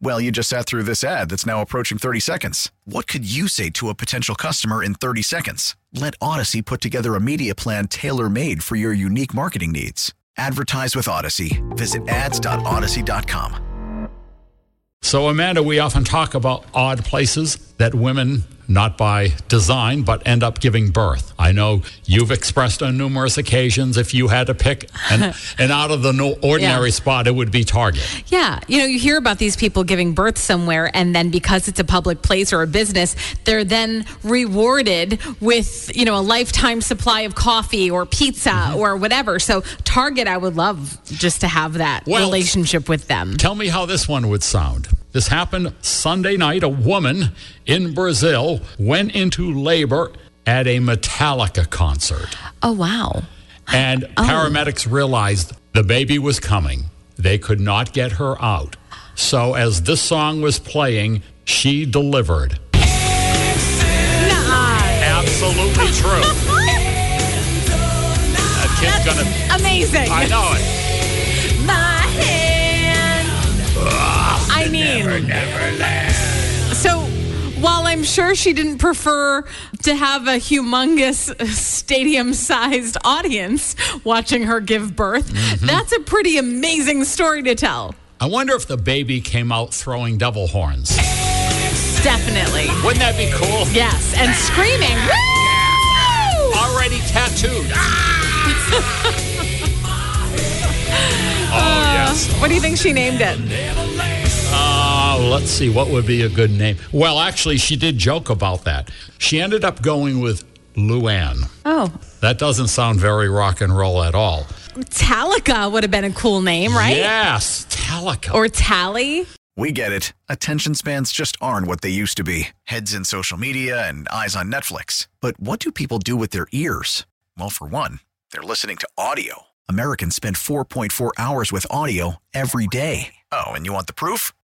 Well, you just sat through this ad that's now approaching 30 seconds. What could you say to a potential customer in 30 seconds? Let Odyssey put together a media plan tailor made for your unique marketing needs. Advertise with Odyssey. Visit ads.odyssey.com. So, Amanda, we often talk about odd places that women not by design, but end up giving birth. I know you've expressed on numerous occasions if you had to pick an, an out of the no ordinary yeah. spot, it would be Target. Yeah. You know, you hear about these people giving birth somewhere, and then because it's a public place or a business, they're then rewarded with, you know, a lifetime supply of coffee or pizza mm-hmm. or whatever. So, Target, I would love just to have that well, relationship with them. Tell me how this one would sound. This happened Sunday night. A woman in Brazil went into labor at a Metallica concert. Oh, wow. And oh. paramedics realized the baby was coming. They could not get her out. So, as this song was playing, she delivered. Absolutely true. that kid's gonna. Amazing. I know it. I mean, never, never so while I'm sure she didn't prefer to have a humongous stadium sized audience watching her give birth, mm-hmm. that's a pretty amazing story to tell. I wonder if the baby came out throwing devil horns. Definitely. Wouldn't that be cool? Yes, and screaming. Woo! Already tattooed. oh, yes. What do you think she named it? Let's see, what would be a good name? Well, actually, she did joke about that. She ended up going with Luann. Oh. That doesn't sound very rock and roll at all. Talica would have been a cool name, right? Yes, Talica. Or Tally. We get it. Attention spans just aren't what they used to be heads in social media and eyes on Netflix. But what do people do with their ears? Well, for one, they're listening to audio. Americans spend 4.4 hours with audio every day. Oh, and you want the proof?